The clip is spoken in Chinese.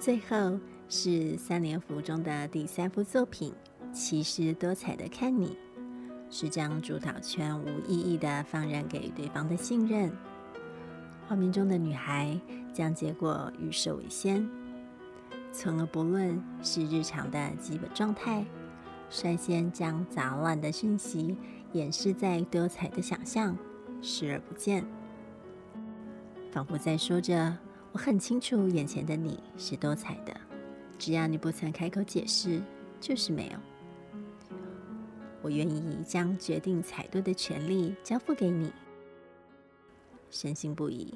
最后是三连符中的第三幅作品《其实多彩的看你》，是将主导权无意义的放任给对方的信任。画面中的女孩将结果预设为先，从而不论是日常的基本状态，率先将杂乱的讯息掩饰在多彩的想象，视而不见，仿佛在说着：“我很清楚眼前的你是多彩的，只要你不曾开口解释，就是没有。我愿意将决定彩度的权利交付给你。”深信不疑。